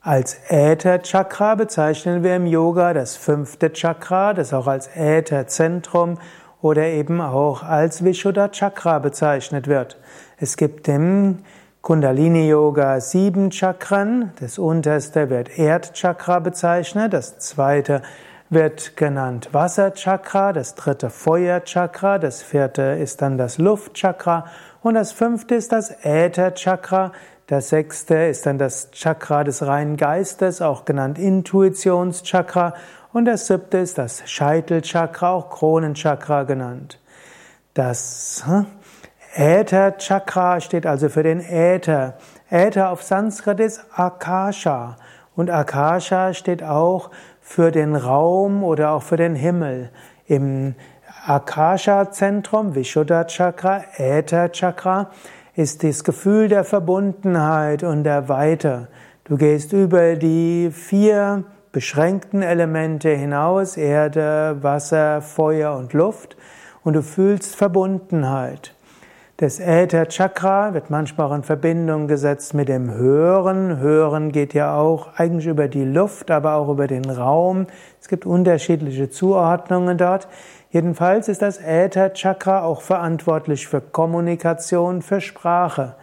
Als Äther-Chakra bezeichnen wir im Yoga das fünfte Chakra, das auch als Ätherzentrum oder eben auch als Vishuddha Chakra bezeichnet wird. Es gibt im Kundalini Yoga sieben Chakren. Das unterste wird Erdchakra bezeichnet, das zweite wird genannt Wasserchakra, das dritte Feuerchakra, das vierte ist dann das Luftchakra und das fünfte ist das Ätherchakra, das sechste ist dann das Chakra des reinen Geistes, auch genannt Intuitionschakra. Und das siebte ist das Scheitelchakra, auch Kronenchakra genannt. Das hm, Ätherchakra steht also für den Äther. Äther auf Sanskrit ist Akasha. Und Akasha steht auch für den Raum oder auch für den Himmel. Im Akasha-Zentrum, Vishuddha Chakra, Äther Chakra, ist das Gefühl der Verbundenheit und der Weite. Du gehst über die vier beschränkten Elemente hinaus, Erde, Wasser, Feuer und Luft, und du fühlst Verbundenheit. Das Äther Chakra wird manchmal auch in Verbindung gesetzt mit dem Hören. Hören geht ja auch eigentlich über die Luft, aber auch über den Raum. Es gibt unterschiedliche Zuordnungen dort. Jedenfalls ist das Äther-Chakra auch verantwortlich für Kommunikation, für Sprache.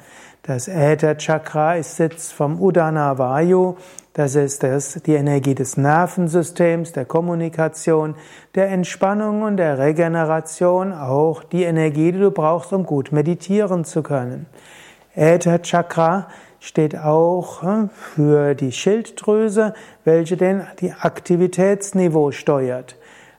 Das Äther-Chakra ist Sitz vom Udana Vayu. Das ist das, die Energie des Nervensystems, der Kommunikation, der Entspannung und der Regeneration, auch die Energie, die du brauchst, um gut meditieren zu können. Äther-Chakra steht auch hm, für die Schilddrüse, welche den die Aktivitätsniveau steuert.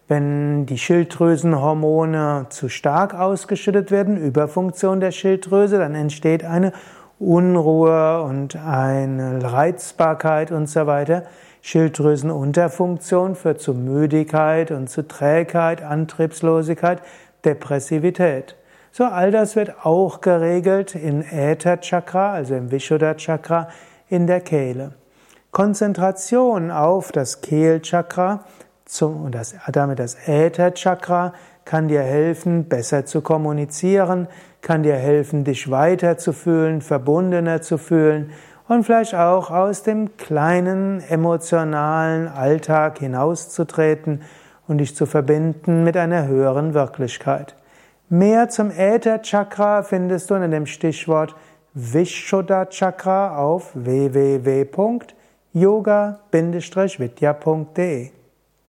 Wenn die Schilddrüsenhormone zu stark ausgeschüttet werden, Überfunktion der Schilddrüse, dann entsteht eine Unruhe und eine Reizbarkeit und so weiter. Schilddrüsenunterfunktion führt zu Müdigkeit und zu Trägheit, Antriebslosigkeit, Depressivität. So all das wird auch geregelt in Äther Chakra, also im Vishuddha Chakra in der Kehle. Konzentration auf das Kehlchakra und das, damit das Äther-Chakra kann dir helfen, besser zu kommunizieren, kann dir helfen, dich weiter zu fühlen, verbundener zu fühlen und vielleicht auch aus dem kleinen emotionalen Alltag hinauszutreten und dich zu verbinden mit einer höheren Wirklichkeit. Mehr zum Äther-Chakra findest du unter dem Stichwort Vishuddha Chakra auf www.yoga-vidya.de